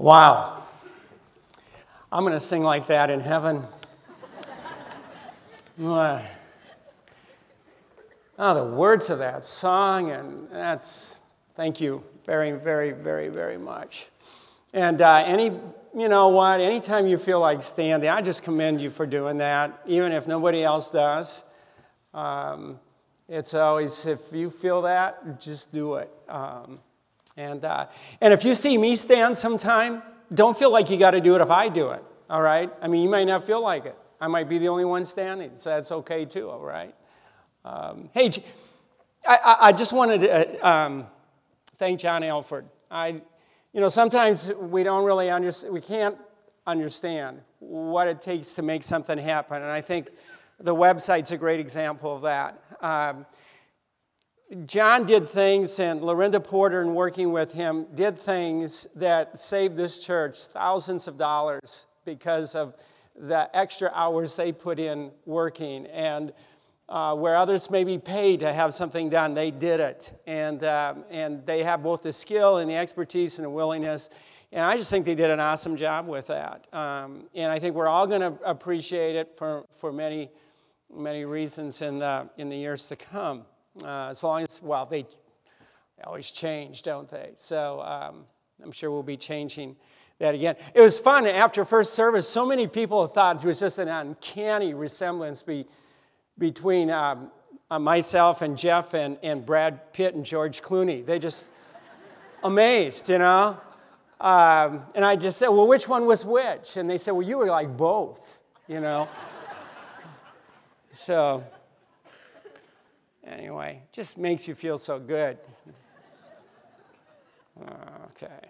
Wow. I'm going to sing like that in heaven. oh, the words of that song, and that's, thank you very, very, very, very much. And uh, any, you know what, anytime you feel like standing, I just commend you for doing that, even if nobody else does. Um, it's always, if you feel that, just do it. Um, and, uh, and if you see me stand sometime, don't feel like you got to do it if I do it, all right? I mean, you might not feel like it. I might be the only one standing, so that's okay too, all right? Um, hey, I, I, just wanted to uh, um, thank John Alford. I, you know, sometimes we don't really understand, we can't understand what it takes to make something happen, and I think the website's a great example of that. Um, John did things, and Lorinda Porter, in working with him, did things that saved this church thousands of dollars because of the extra hours they put in working. And uh, where others may be paid to have something done, they did it. And, um, and they have both the skill and the expertise and the willingness. And I just think they did an awesome job with that. Um, and I think we're all going to appreciate it for, for many, many reasons in the, in the years to come. Uh, as long as, well, they, they always change, don't they? So um, I'm sure we'll be changing that again. It was fun after first service. So many people thought it was just an uncanny resemblance be, between um, uh, myself and Jeff and, and Brad Pitt and George Clooney. They just amazed, you know? Um, and I just said, well, which one was which? And they said, well, you were like both, you know? so Anyway, just makes you feel so good. Okay.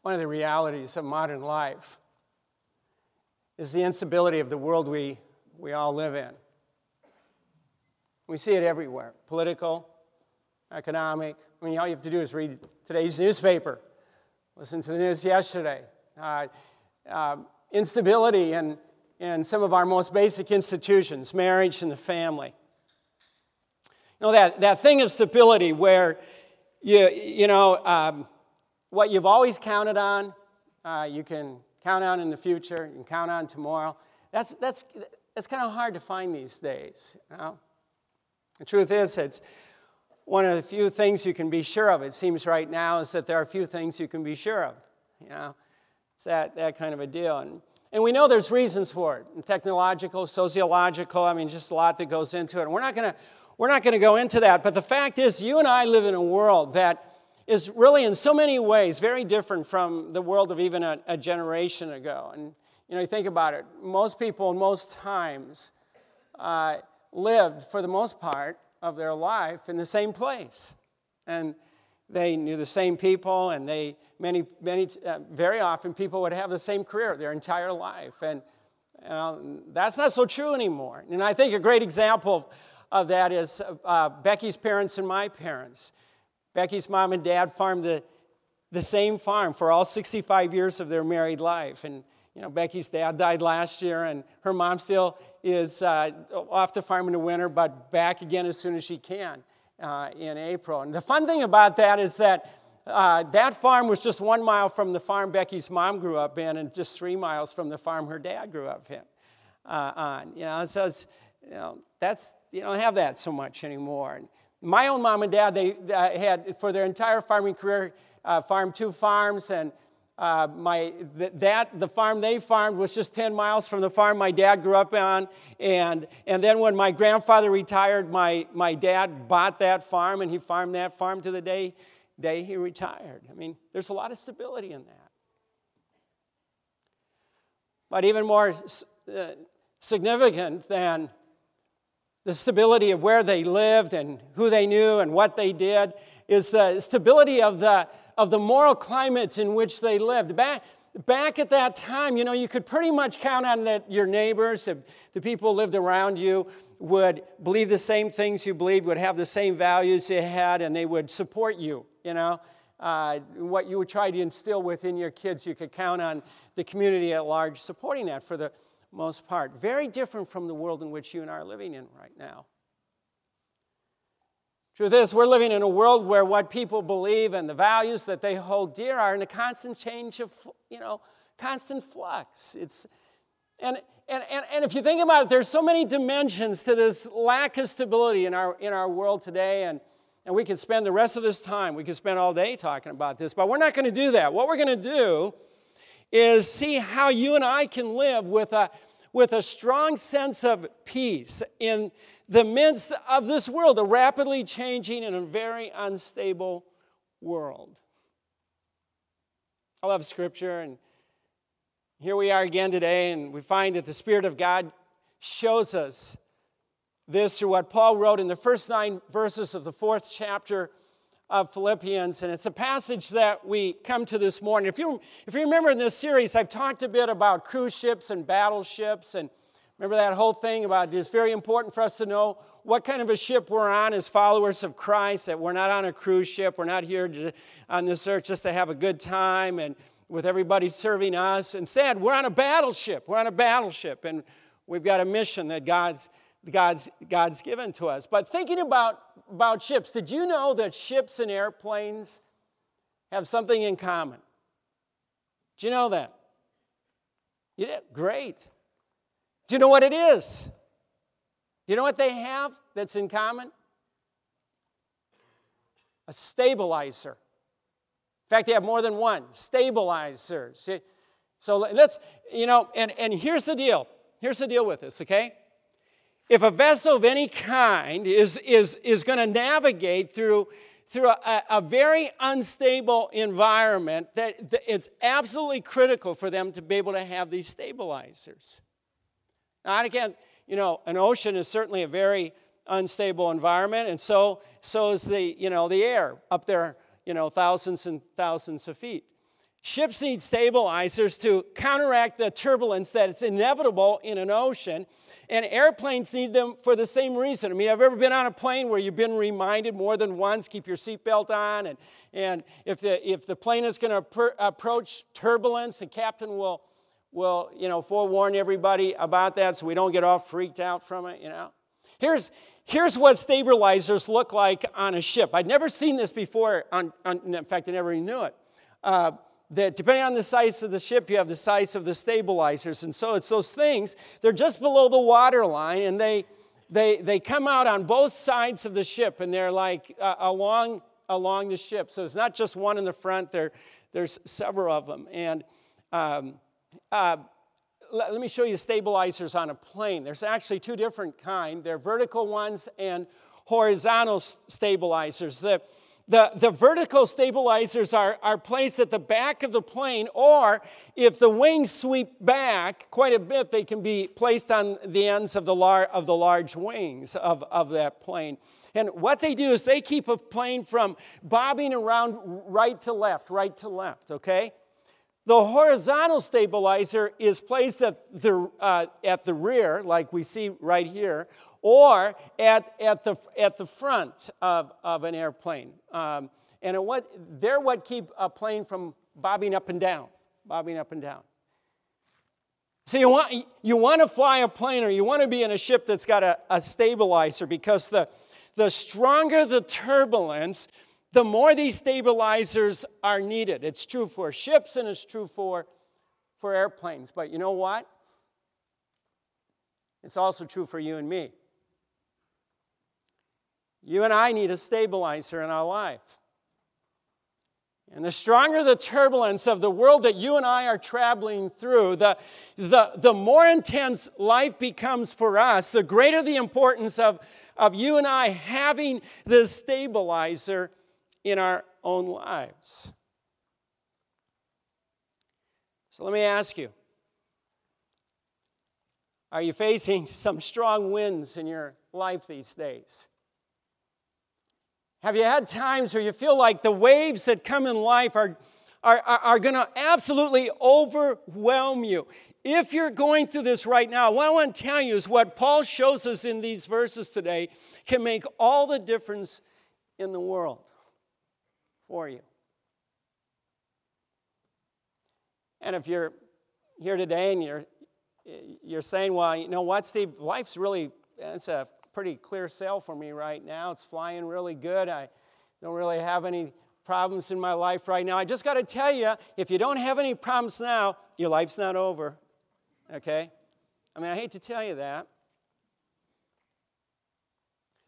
One of the realities of modern life is the instability of the world we, we all live in. We see it everywhere political, economic. I mean, all you have to do is read today's newspaper, listen to the news yesterday. Uh, uh, instability and in some of our most basic institutions, marriage and the family. You know, that, that thing of stability where you, you know, um, what you've always counted on, uh, you can count on in the future, you can count on tomorrow. That's, that's, that's kind of hard to find these days. You know? The truth is, it's one of the few things you can be sure of. It seems right now is that there are few things you can be sure of. You know, it's that, that kind of a deal. And and we know there's reasons for it technological, sociological, I mean, just a lot that goes into it. And we're not going to we're not going to go into that, but the fact is, you and I live in a world that is really, in so many ways, very different from the world of even a, a generation ago. And you know, you think about it. Most people, most times, uh, lived for the most part of their life in the same place, and they knew the same people, and they many, many, uh, very often people would have the same career their entire life. And uh, that's not so true anymore. And I think a great example of that is uh, Becky's parents and my parents. Becky's mom and dad farmed the, the same farm for all 65 years of their married life. And, you know, Becky's dad died last year, and her mom still is uh, off the farm in the winter, but back again as soon as she can uh, in April. And the fun thing about that is that uh, that farm was just one mile from the farm Becky's mom grew up in, and just three miles from the farm her dad grew up in. Uh, on, you know, so it's, you know, that's you don't have that so much anymore. And my own mom and dad, they uh, had for their entire farming career, uh, farmed two farms, and uh, my th- that the farm they farmed was just 10 miles from the farm my dad grew up on and and then when my grandfather retired my my dad bought that farm and he farmed that farm to the day day he retired. I mean, there's a lot of stability in that. But even more uh, significant than the stability of where they lived and who they knew and what they did is the stability of the, of the moral climate in which they lived. Back, back at that time, you know, you could pretty much count on that your neighbors, the people lived around you, would believe the same things you believed, would have the same values you had, and they would support you you know. Uh, what you would try to instill within your kids, you could count on the community at large supporting that for the most part. Very different from the world in which you and I are living in right now. Truth is, we're living in a world where what people believe and the values that they hold dear are in a constant change of, you know, constant flux. It's, and, and, and, and if you think about it, there's so many dimensions to this lack of stability in our, in our world today. And, and we could spend the rest of this time, we could spend all day talking about this, but we're not going to do that. What we're going to do is see how you and I can live with a, with a strong sense of peace in the midst of this world, a rapidly changing and a very unstable world. I love Scripture, and here we are again today, and we find that the Spirit of God shows us this through what Paul wrote in the first nine verses of the fourth chapter of Philippians. And it's a passage that we come to this morning. If you, if you remember in this series, I've talked a bit about cruise ships and battleships and Remember that whole thing about it's very important for us to know what kind of a ship we're on as followers of Christ, that we're not on a cruise ship. We're not here to, on this earth just to have a good time and with everybody serving us. Instead, we're on a battleship. We're on a battleship, and we've got a mission that God's, God's, God's given to us. But thinking about, about ships, did you know that ships and airplanes have something in common? Do you know that? You did? Great. Do you know what it is? Do you know what they have that's in common? A stabilizer. In fact, they have more than one stabilizer. So let's, you know, and, and here's the deal. Here's the deal with this, okay? If a vessel of any kind is, is, is going to navigate through, through a, a, very unstable environment, that, that it's absolutely critical for them to be able to have these stabilizers. Now, again, you know, an ocean is certainly a very unstable environment, and so, so is the, you know, the air up there, you know, thousands and thousands of feet. Ships need stabilizers to counteract the turbulence that is inevitable in an ocean, and airplanes need them for the same reason. I mean, have you ever been on a plane where you've been reminded more than once, keep your seatbelt on, and, and if, the, if the plane is going to approach turbulence, the captain will will, you know, forewarn everybody about that so we don't get all freaked out from it, you know. Here's, here's what stabilizers look like on a ship. I'd never seen this before. On, on in fact, I never knew it. Uh, that depending on the size of the ship, you have the size of the stabilizers. And so it's those things, they're just below the water line, and they, they, they come out on both sides of the ship, and they're like uh, along, along the ship. So it's not just one in the front, there, there's several of them. And um, uh, let, let me show you stabilizers on a plane. There's actually two different kind. They're vertical ones and horizontal stabilizers. The, the, the vertical stabilizers are, are placed at the back of the plane, or if the wings sweep back quite a bit, they can be placed on the ends of the, lar- of the large wings of, of that plane. And what they do is they keep a plane from bobbing around right to left, right to left, okay? The horizontal stabilizer is placed at the, uh, at the rear, like we see right here, or at, at, the, at the front of, of an airplane. Um, and what, they're what keep a plane from bobbing up and down, bobbing up and down. So you want, you want to fly a plane or you want to be in a ship that's got a, a stabilizer because the, the stronger the turbulence, the more these stabilizers are needed. It's true for ships and it's true for, for airplanes. But you know what? It's also true for you and me. You and I need a stabilizer in our life. And the stronger the turbulence of the world that you and I are traveling through, the, the, the more intense life becomes for us, the greater the importance of, of you and I having this stabilizer in our own lives. So let me ask you Are you facing some strong winds in your life these days? Have you had times where you feel like the waves that come in life are, are, are, are going to absolutely overwhelm you? If you're going through this right now, what I want to tell you is what Paul shows us in these verses today can make all the difference in the world for you. And if you're here today and you're, you're saying, well, you know what, Steve, life's really, it's a pretty clear sail for me right now. It's flying really good. I don't really have any problems in my life right now. I just got to tell you if you don't have any problems now, your life's not over. Okay? I mean, I hate to tell you that.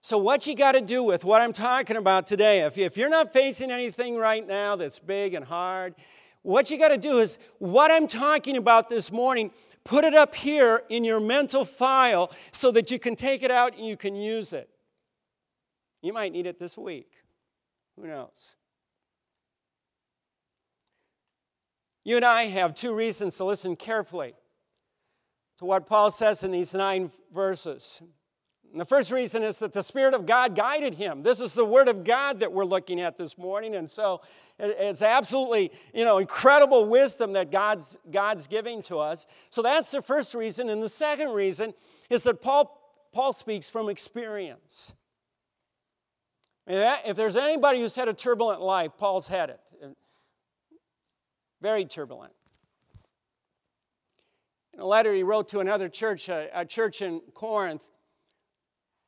So, what you got to do with what I'm talking about today, if, if you're not facing anything right now that's big and hard, what you got to do is what I'm talking about this morning, put it up here in your mental file so that you can take it out and you can use it. You might need it this week. Who knows? You and I have two reasons to listen carefully to what Paul says in these nine verses. And the first reason is that the Spirit of God guided him. This is the Word of God that we're looking at this morning. And so it's absolutely, you know, incredible wisdom that God's, God's giving to us. So that's the first reason. And the second reason is that Paul, Paul speaks from experience. If there's anybody who's had a turbulent life, Paul's had it. Very turbulent. In a letter he wrote to another church, a, a church in Corinth,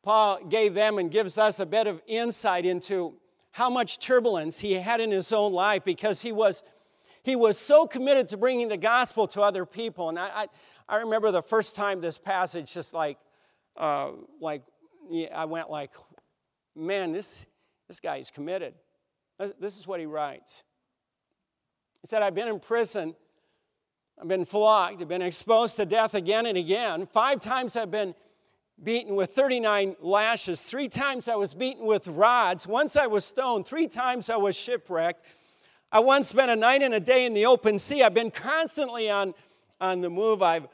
Paul gave them and gives us a bit of insight into how much turbulence he had in his own life because he was, he was so committed to bringing the gospel to other people. And I, I, I remember the first time this passage just like, uh, like yeah, I went like, man, this, this guy is committed. This is what he writes. He said, I've been in prison, I've been flogged, I've been exposed to death again and again. Five times I've been beaten with 39 lashes. Three times I was beaten with rods. Once I was stoned. Three times I was shipwrecked. I once spent a night and a day in the open sea. I've been constantly on, on the move. I've,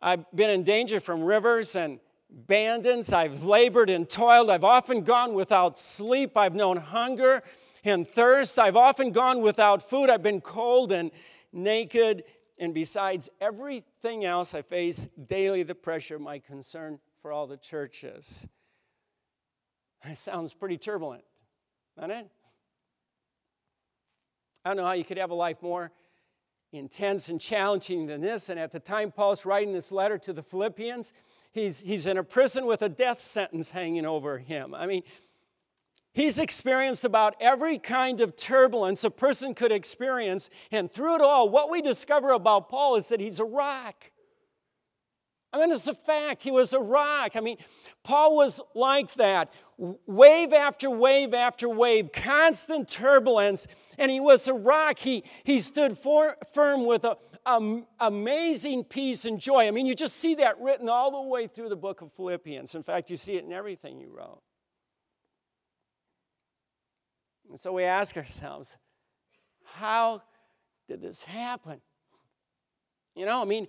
I've been in danger from rivers and bandits. I've labored and toiled. I've often gone without sleep. I've known hunger and thirst. I've often gone without food. I've been cold and naked. And besides everything else, I face daily the pressure of my concern for all the churches. It sounds pretty turbulent, doesn't it? I don't know how you could have a life more intense and challenging than this. And at the time Paul's writing this letter to the Philippians, he's, he's in a prison with a death sentence hanging over him. I mean, he's experienced about every kind of turbulence a person could experience. And through it all, what we discover about Paul is that he's a rock. I mean, it's a fact. He was a rock. I mean, Paul was like that. Wave after wave after wave, constant turbulence, and he was a rock. He, he stood for, firm with a, amazing peace and joy. I mean, you just see that written all the way through the book of Philippians. In fact, you see it in everything he wrote. And so we ask ourselves, how did this happen? You know, I mean,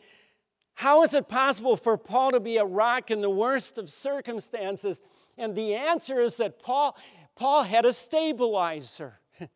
how is it possible for Paul to be a rock in the worst of circumstances? And the answer is that Paul, Paul had a stabilizer. and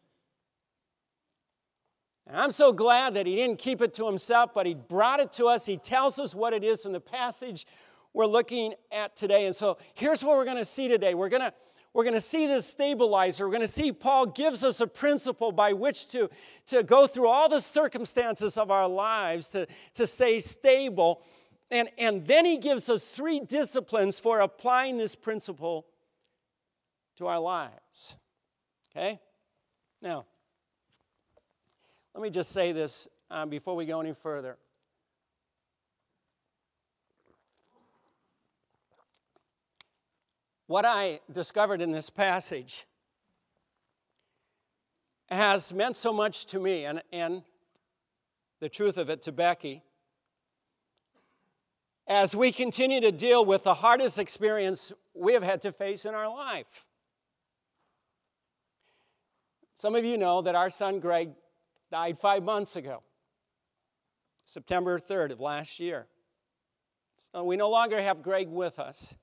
I'm so glad that he didn't keep it to himself, but he brought it to us. He tells us what it is in the passage we're looking at today. And so here's what we're going to see today. We're going to we're going to see this stabilizer. We're going to see Paul gives us a principle by which to, to go through all the circumstances of our lives to, to stay stable. And, and then he gives us three disciplines for applying this principle to our lives. Okay? Now, let me just say this um, before we go any further. What I discovered in this passage has meant so much to me and, and the truth of it to Becky as we continue to deal with the hardest experience we have had to face in our life. Some of you know that our son Greg died five months ago, September 3rd of last year. So we no longer have Greg with us.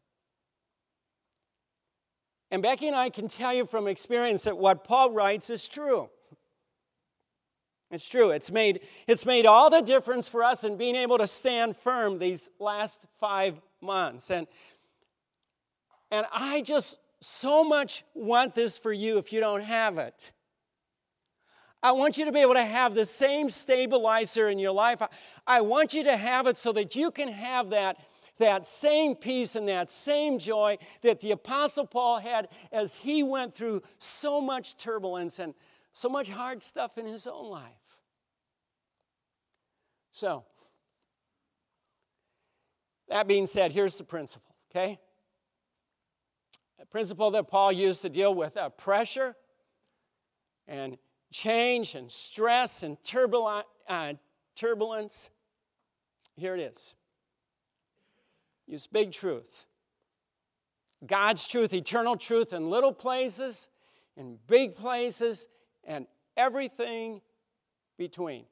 And Becky and I can tell you from experience that what Paul writes is true. It's true. It's made, it's made all the difference for us in being able to stand firm these last five months. And, and I just so much want this for you if you don't have it. I want you to be able to have the same stabilizer in your life. I, I want you to have it so that you can have that that same peace and that same joy that the Apostle Paul had as he went through so much turbulence and so much hard stuff in his own life. So, that being said, here's the principle, okay? A principle that Paul used to deal with uh, pressure and change and stress and turbulence. Uh, turbulence. Here it is. Use big truth. God's truth, eternal truth in little places, in big places, and everything between.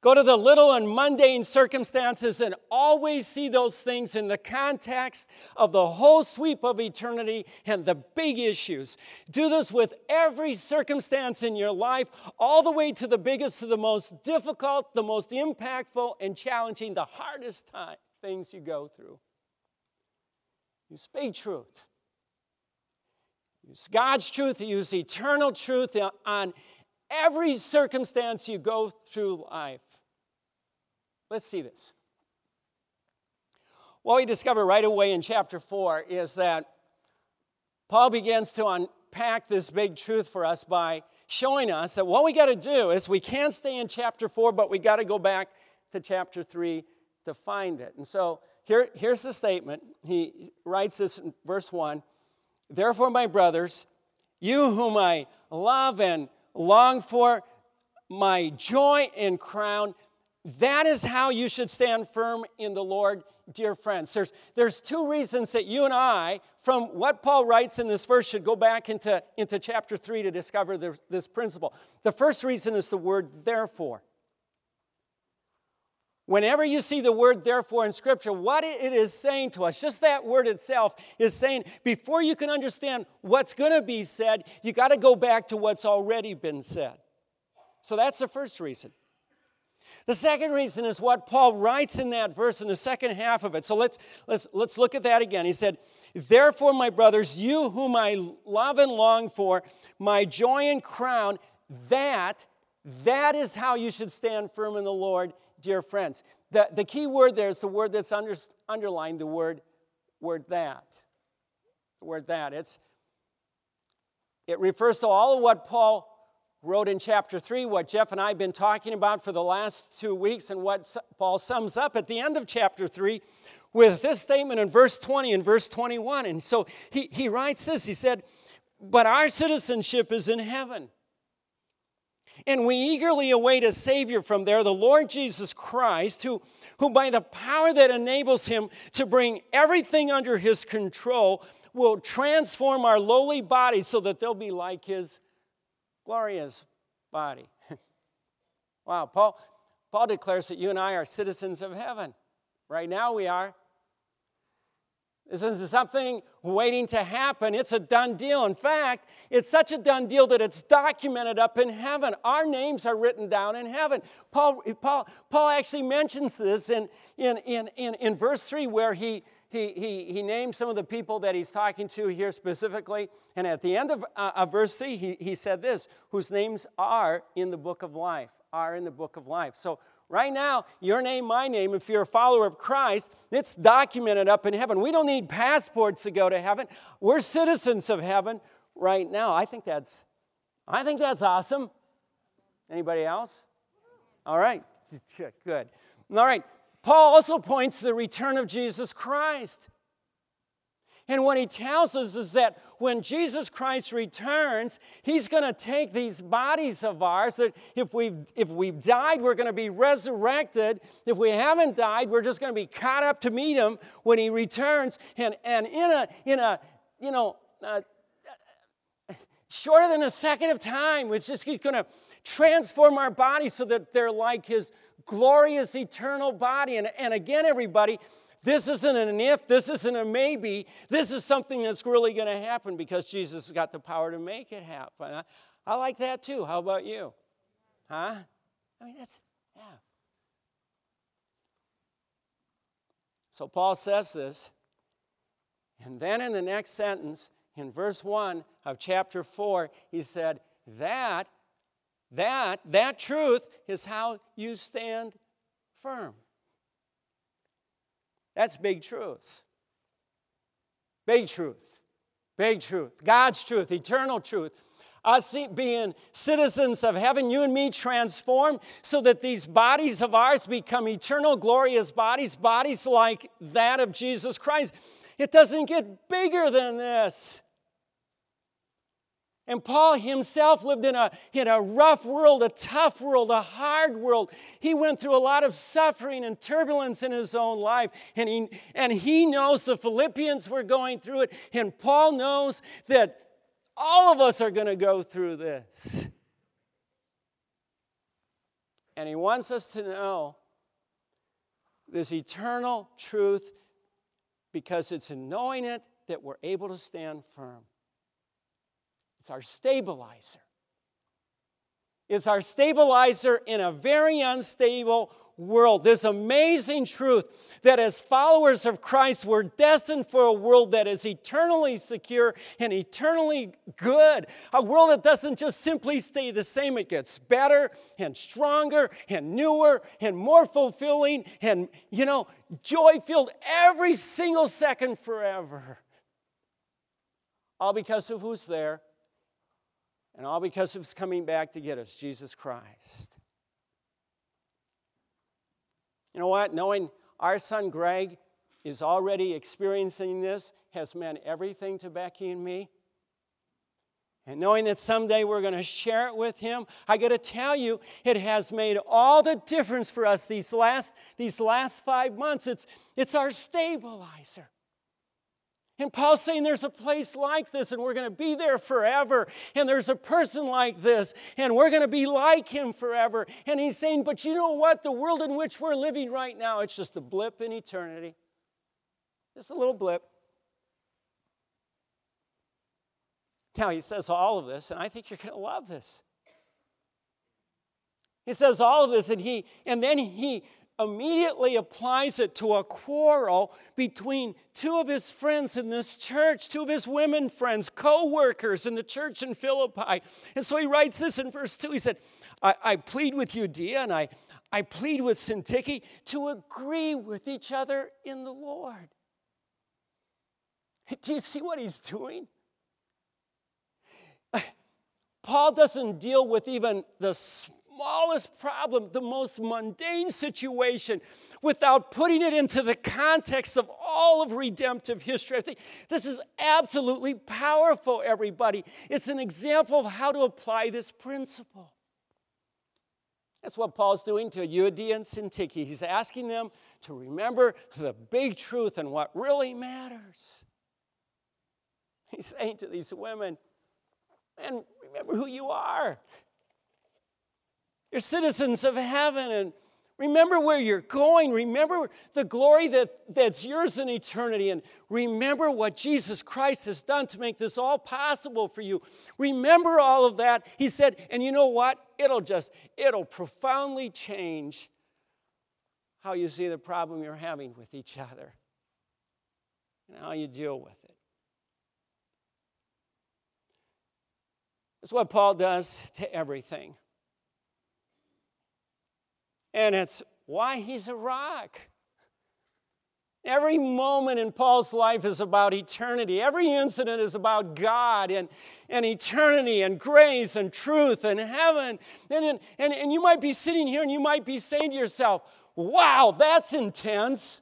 Go to the little and mundane circumstances and always see those things in the context of the whole sweep of eternity and the big issues. Do this with every circumstance in your life, all the way to the biggest, to the most difficult, the most impactful, and challenging, the hardest time, things you go through. You speak truth. Use God's truth, use eternal truth on every circumstance you go through life. Let's see this. What we discover right away in chapter 4 is that Paul begins to unpack this big truth for us by showing us that what we got to do is we can't stay in chapter 4, but we got to go back to chapter 3 to find it. And so here, here's the statement. He writes this in verse 1 Therefore, my brothers, you whom I love and long for, my joy and crown, that is how you should stand firm in the Lord, dear friends. There's, there's two reasons that you and I, from what Paul writes in this verse, should go back into, into chapter 3 to discover the, this principle. The first reason is the word therefore. Whenever you see the word therefore in Scripture, what it is saying to us, just that word itself is saying, before you can understand what's going to be said, you got to go back to what's already been said. So that's the first reason. The second reason is what Paul writes in that verse in the second half of it. So let's, let's, let's look at that again. He said, Therefore, my brothers, you whom I love and long for, my joy and crown, that, that is how you should stand firm in the Lord, dear friends. The, the key word there is the word that's under, underlined, the word, word that. The word that. It's, it refers to all of what Paul wrote in chapter 3 what Jeff and I have been talking about for the last two weeks, and what Paul sums up at the end of chapter 3 with this statement in verse 20 and verse 21. And so he, he writes this He said, But our citizenship is in heaven. And we eagerly await a Savior from there, the Lord Jesus Christ, who, who by the power that enables him to bring everything under his control will transform our lowly bodies so that they'll be like his glorious body. wow, Paul, Paul declares that you and I are citizens of heaven. Right now we are. This is something waiting to happen. It's a done deal. In fact, it's such a done deal that it's documented up in heaven. Our names are written down in heaven. Paul, Paul, Paul actually mentions this in, in, in, in, in verse 3 where he, he, he, he names some of the people that he's talking to here specifically. And at the end of, uh, of verse 3, he, he said this whose names are in the book of life, are in the book of life. So right now, your name, my name, if you're a follower of Christ, it's documented up in heaven. We don't need passports to go to heaven. We're citizens of heaven right now. I think that's, I think that's awesome. Anybody else? All right, good. All right, Paul also points to the return of Jesus Christ. And what he tells us is that when Jesus Christ returns, he's going to take these bodies of ours that if we've, if we've died, we're going to be resurrected. If we haven't died, we're just going to be caught up to meet him when he returns. And, and in a, in a you know, uh, shorter than a second of time, which is going to transform our bodies so that they're like his glorious eternal body. And, and again, everybody, this isn't an if, this isn't a maybe. This is something that's really going to happen because Jesus has got the power to make it happen. I, I like that too. How about you? Huh? I mean, that's, yeah. So Paul says this, and then in the next sentence, in verse 1 of chapter 4, he said, That that, that truth is how you stand firm. That's big truth. Big truth. Big truth. God's truth, eternal truth. Us being citizens of heaven, you and me transformed so that these bodies of ours become eternal, glorious bodies, bodies like that of Jesus Christ. It doesn't get bigger than this. And Paul himself lived in a, in a rough world, a tough world, a hard world. He went through a lot of suffering and turbulence in his own life. And he, and he knows the Philippians were going through it. And Paul knows that all of us are going to go through this. And he wants us to know this eternal truth because it's in knowing it that we're able to stand firm. It's our stabilizer. It's our stabilizer in a very unstable world. This amazing truth that as followers of Christ, we're destined for a world that is eternally secure and eternally good. A world that doesn't just simply stay the same, it gets better and stronger and newer and more fulfilling and, you know, joy filled every single second forever. All because of who's there and all because of his coming back to get us, Jesus Christ. You know what? Knowing our son Greg is already experiencing this has meant everything to Becky and me. And knowing that someday we're going to share it with him, I got to tell you, it has made all the difference for us these last, these last five months. It's, it's our stabilizer. And Paul's saying there's a place like this, and we're going to be there forever. And there's a person like this, and we're going to be like him forever. And he's saying, but you know what? The world in which we're living right now, it's just a blip in eternity. Just a little blip. Now, he says all of this, and I think you're going to love this. He says all of this, and, he, and then he immediately applies it to a quarrel between two of his friends in this church, two of his women friends, co workers in the church in Philippi. And so he writes this in verse 2. He said, I, I plead with Euodia and I, I plead with Syntyche to agree with each other in the Lord. Do you see what he's doing? Paul doesn't deal with even the smallest problem, the most mundane situation, without putting it into the context of all of redemptive history. I think this is absolutely powerful, everybody. It's an example of how to apply this principle. That's what Paul's doing to Euodia and Syntyche. He's asking them to remember the big truth and what really matters. He's saying to these women, and remember who you are. You're citizens of heaven and remember where you're going. Remember the glory that, that's yours in eternity. And remember what Jesus Christ has done to make this all possible for you. Remember all of that. He said, and you know what? It'll just, it'll profoundly change how you see the problem you're having with each other and how you deal with it. That's what Paul does to everything. And it's why he's a rock. Every moment in Paul's life is about eternity. Every incident is about God and, and eternity and grace and truth and heaven. And, and, and you might be sitting here and you might be saying to yourself, wow, that's intense.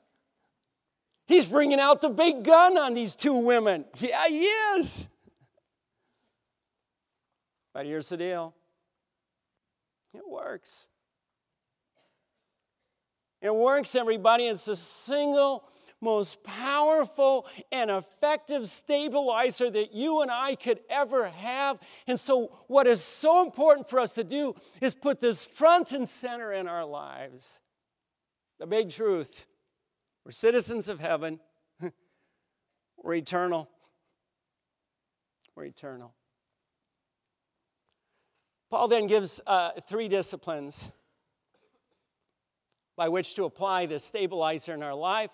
He's bringing out the big gun on these two women. Yeah, he is. But here's the deal it works. It works, everybody. It's the single most powerful and effective stabilizer that you and I could ever have. And so, what is so important for us to do is put this front and center in our lives. The big truth we're citizens of heaven, we're eternal. We're eternal. Paul then gives uh, three disciplines by which to apply this stabilizer in our life.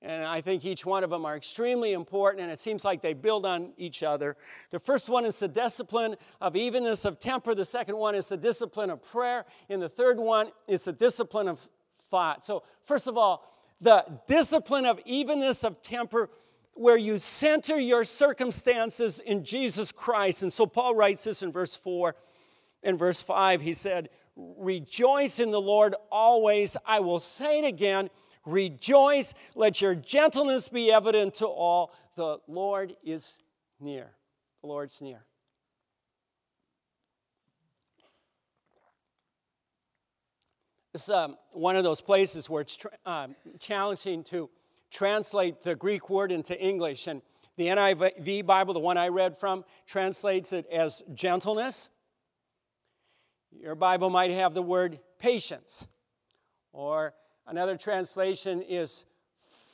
And I think each one of them are extremely important, and it seems like they build on each other. The first one is the discipline of evenness of temper. The second one is the discipline of prayer. And the third one is the discipline of thought. So, first of all, the discipline of evenness of temper where you center your circumstances in Jesus Christ. And so Paul writes this in verse 4 and verse 5. He said, Rejoice in the Lord always. I will say it again Rejoice. Let your gentleness be evident to all. The Lord is near. The Lord's near. It's um, one of those places where it's tra- uh, challenging to translate the Greek word into English. And the NIV Bible, the one I read from, translates it as gentleness. Your Bible might have the word patience. Or another translation is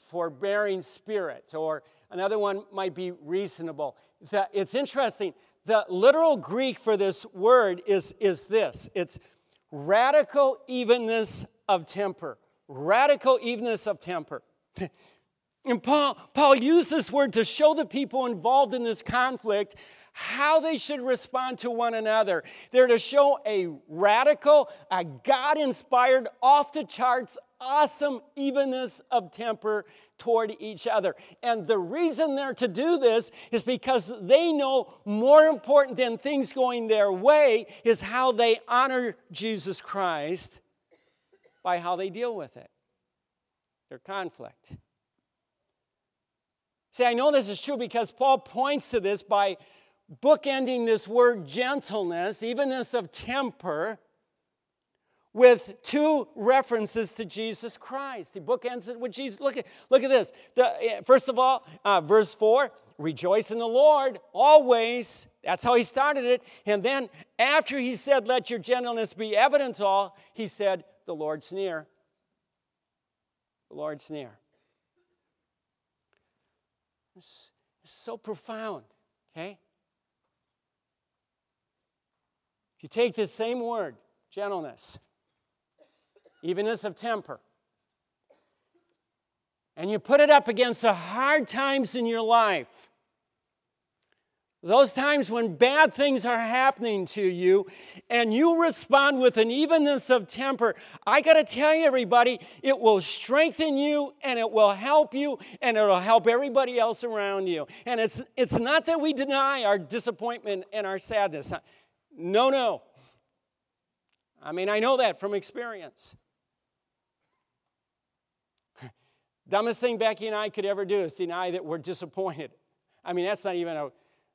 forbearing spirit. Or another one might be reasonable. It's interesting. The literal Greek for this word is, is this it's radical evenness of temper. Radical evenness of temper. And Paul, Paul used this word to show the people involved in this conflict how they should respond to one another. They're to show a radical, a God inspired, off the charts, awesome evenness of temper toward each other. And the reason they're to do this is because they know more important than things going their way is how they honor Jesus Christ by how they deal with it, their conflict. See, I know this is true because Paul points to this by bookending this word gentleness, evenness of temper, with two references to Jesus Christ. He bookends it with Jesus. Look at, look at this. The, eh, first of all, uh, verse 4 rejoice in the Lord always. That's how he started it. And then after he said, let your gentleness be evident to all, he said, the Lord's near. The Lord's near. It's, it's so profound, okay? If you take this same word, gentleness, evenness of temper, and you put it up against the hard times in your life, those times when bad things are happening to you and you respond with an evenness of temper, I got to tell you, everybody, it will strengthen you and it will help you and it'll help everybody else around you. And it's, it's not that we deny our disappointment and our sadness. No, no. I mean, I know that from experience. Dumbest thing Becky and I could ever do is deny that we're disappointed. I mean, that's not even a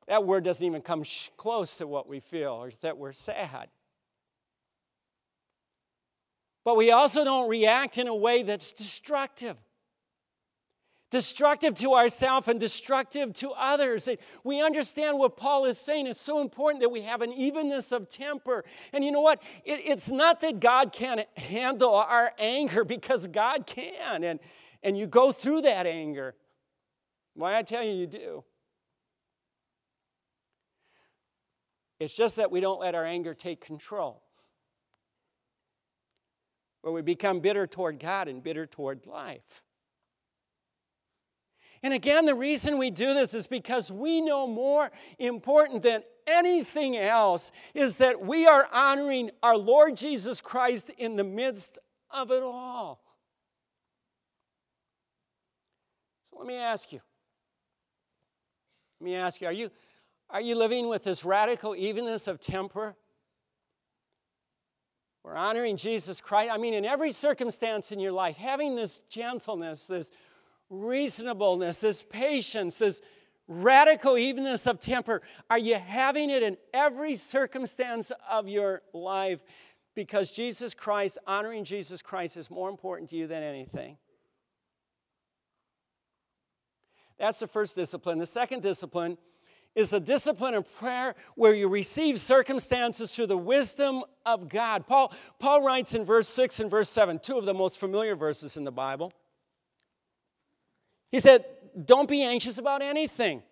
that word doesn't even come close to what we feel or that we're sad. But we also don't react in a way that's destructive. Destructive to ourselves and destructive to others. We understand what Paul is saying. It's so important that we have an evenness of temper. And you know what? It, it's not that God can't handle our anger because God can. And, and you go through that anger. Why I tell you, you do. It's just that we don't let our anger take control. Where we become bitter toward God and bitter toward life. And again, the reason we do this is because we know more important than anything else is that we are honoring our Lord Jesus Christ in the midst of it all. So let me ask you. Let me ask you, are you are you living with this radical evenness of temper? We're honoring Jesus Christ. I mean, in every circumstance in your life, having this gentleness, this reasonableness, this patience, this radical evenness of temper, are you having it in every circumstance of your life? Because Jesus Christ, honoring Jesus Christ, is more important to you than anything. That's the first discipline. The second discipline is the discipline of prayer where you receive circumstances through the wisdom of God. Paul, Paul writes in verse 6 and verse 7, two of the most familiar verses in the Bible. He said, Don't be anxious about anything,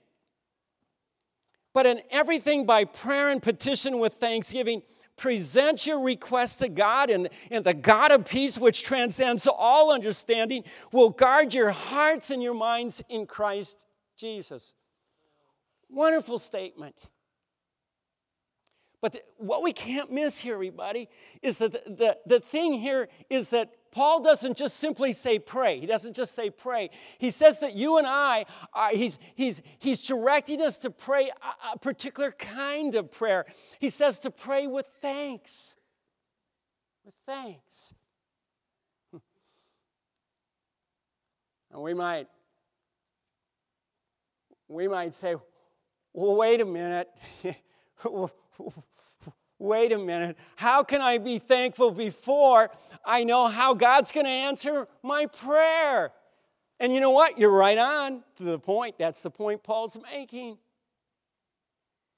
but in everything by prayer and petition with thanksgiving. Present your request to God, and, and the God of peace, which transcends all understanding, will guard your hearts and your minds in Christ Jesus. Wonderful statement. But the, what we can't miss here, everybody, is that the, the, the thing here is that Paul doesn't just simply say pray. He doesn't just say pray. He says that you and I, are, he's, he's, he's directing us to pray a, a particular kind of prayer. He says to pray with thanks. With thanks. And we might, we might say, well, wait a minute. wait a minute. How can I be thankful before I know how God's going to answer my prayer? And you know what? You're right on to the point. That's the point Paul's making.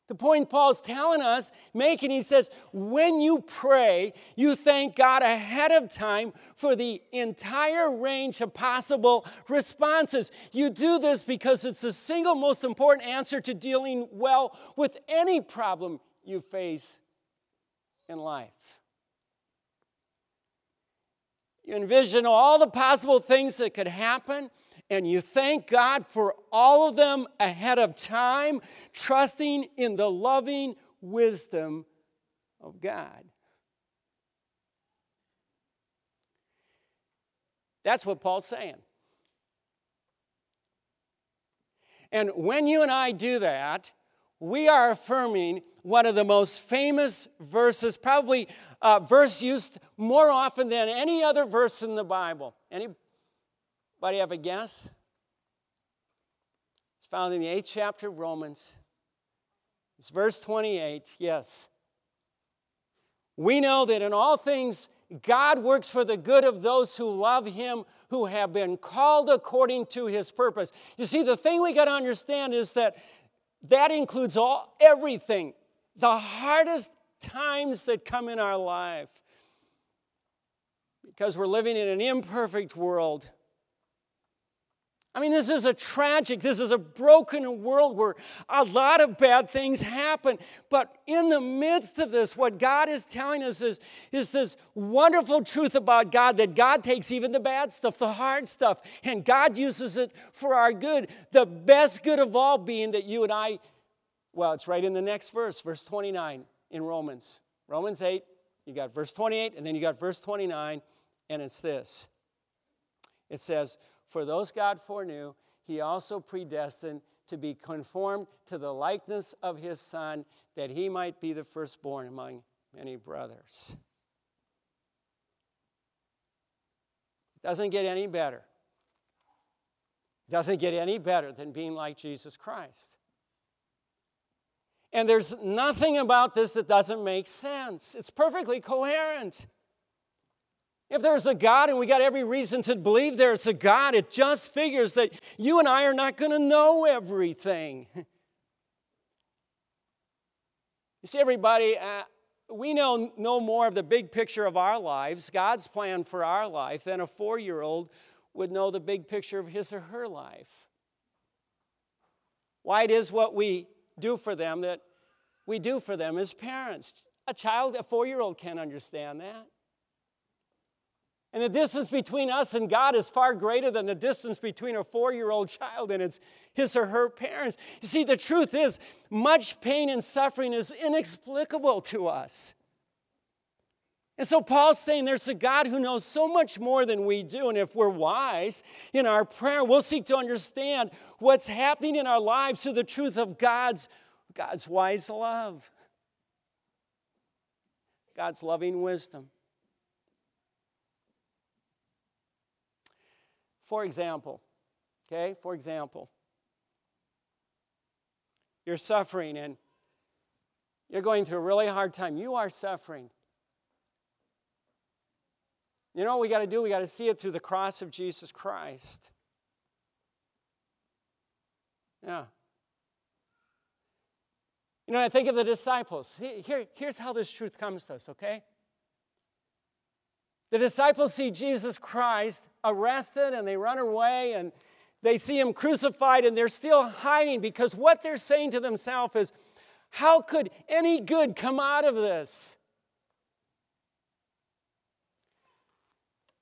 The point Paul's telling us, making, he says, when you pray, you thank God ahead of time for the entire range of possible responses. You do this because it's the single most important answer to dealing well with any problem you face in life. You envision all the possible things that could happen and you thank God for all of them ahead of time, trusting in the loving wisdom of God. That's what Paul's saying. And when you and I do that, we are affirming one of the most famous verses, probably a verse used more often than any other verse in the Bible. Anybody have a guess? It's found in the eighth chapter of Romans. It's verse 28. Yes. We know that in all things God works for the good of those who love him, who have been called according to his purpose. You see, the thing we got to understand is that that includes all everything. The hardest times that come in our life. Because we're living in an imperfect world I mean, this is a tragic, this is a broken world where a lot of bad things happen. But in the midst of this, what God is telling us is, is this wonderful truth about God that God takes even the bad stuff, the hard stuff, and God uses it for our good. The best good of all being that you and I, well, it's right in the next verse, verse 29 in Romans. Romans 8, you got verse 28, and then you got verse 29, and it's this. It says, for those God foreknew, he also predestined to be conformed to the likeness of his Son, that he might be the firstborn among many brothers. It doesn't get any better. Doesn't get any better than being like Jesus Christ. And there's nothing about this that doesn't make sense. It's perfectly coherent. If there's a God, and we got every reason to believe there's a God, it just figures that you and I are not going to know everything. You see, everybody, uh, we know no more of the big picture of our lives, God's plan for our life, than a four year old would know the big picture of his or her life. Why it is what we do for them that we do for them as parents. A child, a four year old can't understand that. And the distance between us and God is far greater than the distance between a four year old child and its, his or her parents. You see, the truth is, much pain and suffering is inexplicable to us. And so Paul's saying there's a God who knows so much more than we do. And if we're wise in our prayer, we'll seek to understand what's happening in our lives through the truth of God's, God's wise love, God's loving wisdom. For example, okay, for example, you're suffering and you're going through a really hard time. You are suffering. You know what we got to do? We got to see it through the cross of Jesus Christ. Yeah. You know, I think of the disciples. Here, here's how this truth comes to us, okay? The disciples see Jesus Christ arrested and they run away and they see him crucified and they're still hiding because what they're saying to themselves is, How could any good come out of this?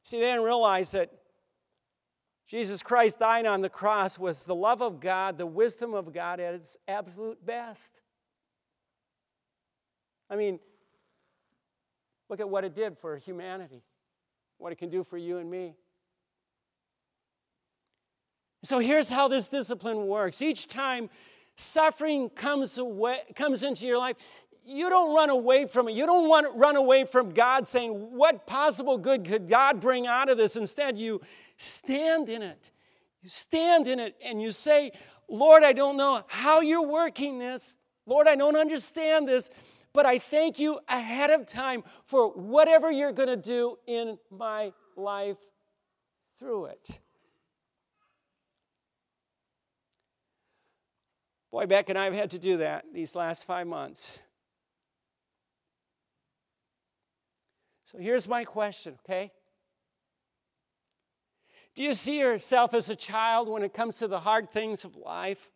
See, they didn't realize that Jesus Christ dying on the cross was the love of God, the wisdom of God at its absolute best. I mean, look at what it did for humanity, what it can do for you and me. So here's how this discipline works. Each time suffering comes away comes into your life, you don't run away from it. You don't want to run away from God saying, What possible good could God bring out of this? Instead, you stand in it. You stand in it and you say, Lord, I don't know how you're working this. Lord, I don't understand this, but I thank you ahead of time for whatever you're going to do in my life through it. Boy, Beck and I have had to do that these last five months. So here's my question, okay? Do you see yourself as a child when it comes to the hard things of life?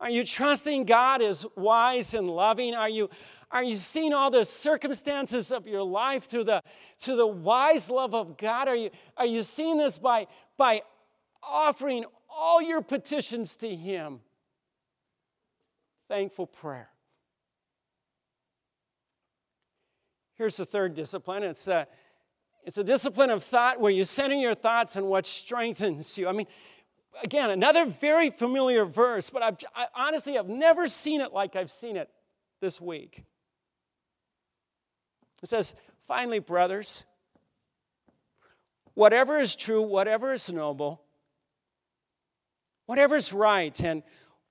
Are you trusting God is wise and loving? Are you, are you seeing all the circumstances of your life through the, through the wise love of God? Are you, are you seeing this by, by offering all your petitions to Him? Thankful prayer. Here's the third discipline it's a, it's a discipline of thought where you center your thoughts on what strengthens you. I mean, again, another very familiar verse, but I've, I honestly have never seen it like I've seen it this week. It says, Finally, brothers, whatever is true, whatever is noble, whatever is right, and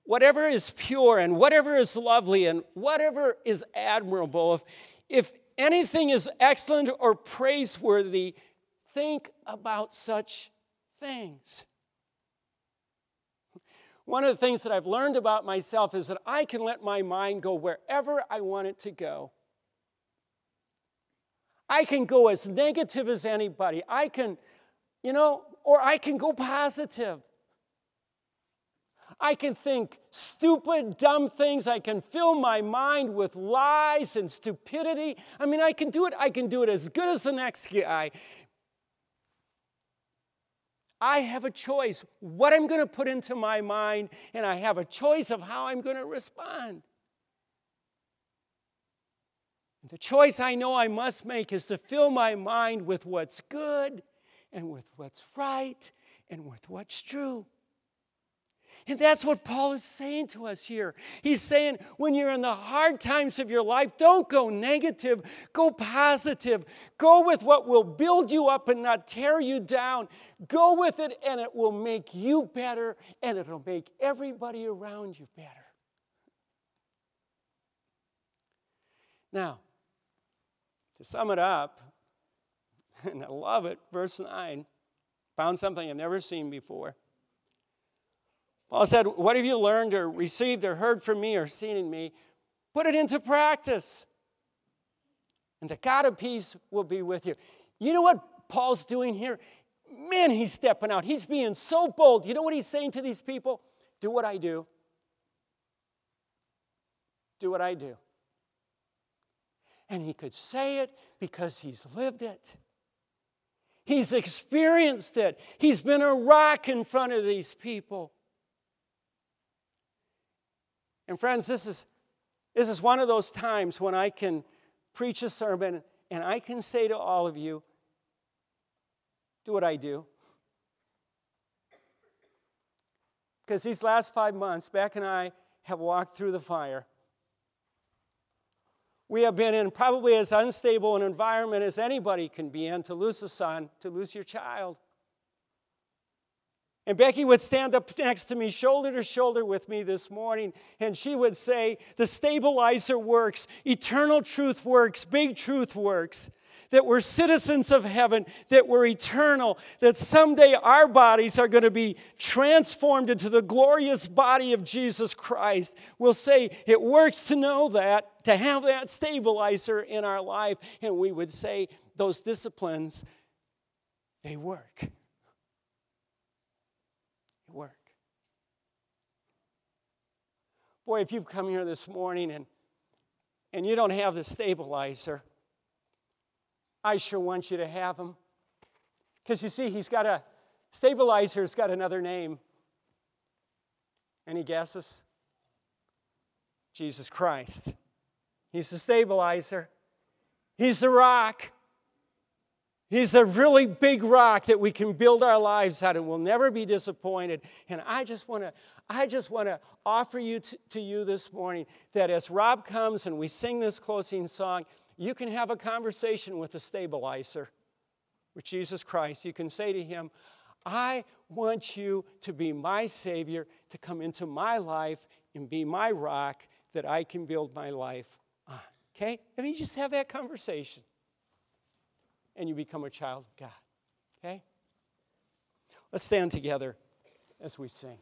whatever is pure, and whatever is lovely, and whatever is admirable, if, if anything is excellent or praiseworthy, think about such things. One of the things that I've learned about myself is that I can let my mind go wherever I want it to go. I can go as negative as anybody. I can, you know, or I can go positive. I can think stupid, dumb things. I can fill my mind with lies and stupidity. I mean, I can do it. I can do it as good as the next guy. I have a choice what I'm going to put into my mind, and I have a choice of how I'm going to respond. The choice I know I must make is to fill my mind with what's good and with what's right and with what's true. And that's what Paul is saying to us here. He's saying, when you're in the hard times of your life, don't go negative, go positive. Go with what will build you up and not tear you down. Go with it, and it will make you better, and it'll make everybody around you better. Now, to sum it up, and I love it, verse 9, found something I've never seen before. Paul said, What have you learned or received or heard from me or seen in me? Put it into practice. And the God of peace will be with you. You know what Paul's doing here? Man, he's stepping out. He's being so bold. You know what he's saying to these people? Do what I do. Do what I do. And he could say it because he's lived it. He's experienced it. He's been a rock in front of these people. And friends, this is, this is one of those times when I can preach a sermon and I can say to all of you, do what I do. Because these last five months, Beck and I have walked through the fire. We have been in probably as unstable an environment as anybody can be in to lose a son, to lose your child. And Becky would stand up next to me, shoulder to shoulder with me this morning, and she would say, The stabilizer works, eternal truth works, big truth works. That we're citizens of heaven, that we're eternal, that someday our bodies are going to be transformed into the glorious body of Jesus Christ. We'll say it works to know that, to have that stabilizer in our life, and we would say those disciplines, they work. Boy, if you've come here this morning and, and you don't have the stabilizer, I sure want you to have him. Because you see, he's got a stabilizer's got another name. Any guesses? Jesus Christ. He's the stabilizer. He's the rock. He's a really big rock that we can build our lives on and we'll never be disappointed. And I just want to I just want to offer you to, to you this morning that as Rob comes and we sing this closing song, you can have a conversation with the stabilizer, with Jesus Christ. You can say to him, I want you to be my Savior, to come into my life and be my rock that I can build my life on. Okay? And you just have that conversation. And you become a child of God. Okay? Let's stand together as we sing.